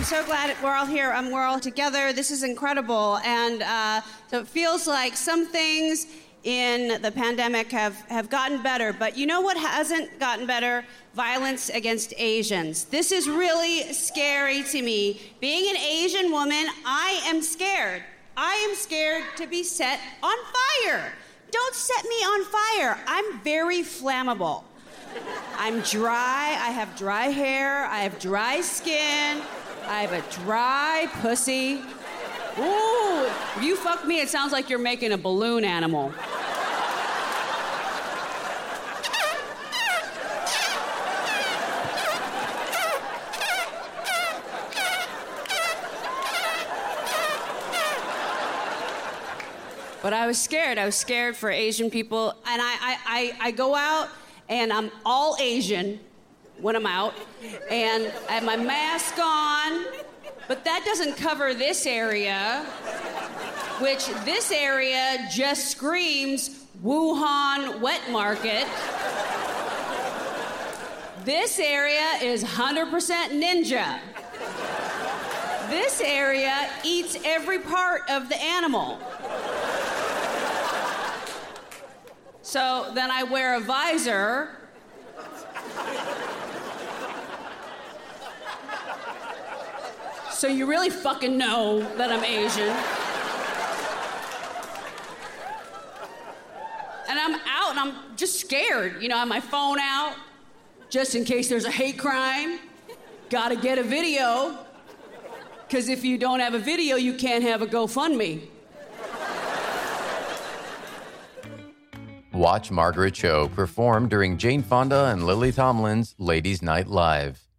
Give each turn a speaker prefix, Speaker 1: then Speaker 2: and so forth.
Speaker 1: I'm so glad we're all here. Um, we're all together. This is incredible. And uh, so it feels like some things in the pandemic have, have gotten better. But you know what hasn't gotten better? Violence against Asians. This is really scary to me. Being an Asian woman, I am scared. I am scared to be set on fire. Don't set me on fire. I'm very flammable. I'm dry. I have dry hair. I have dry skin. I have a dry pussy. Ooh, you fuck me, it sounds like you're making a balloon animal. But I was scared. I was scared for Asian people. And I, I, I, I go out and I'm all Asian when I'm out. And I have my mask on. But that doesn't cover this area, which this area just screams Wuhan wet market. This area is 100% ninja. This area eats every part of the animal. So then I wear a visor. So you really fucking know that I'm Asian. And I'm out and I'm just scared. You know, I have my phone out just in case there's a hate crime. Gotta get a video. Because if you don't have a video, you can't have a GoFundMe.
Speaker 2: Watch Margaret Cho perform during Jane Fonda and Lily Tomlin's Ladies Night Live.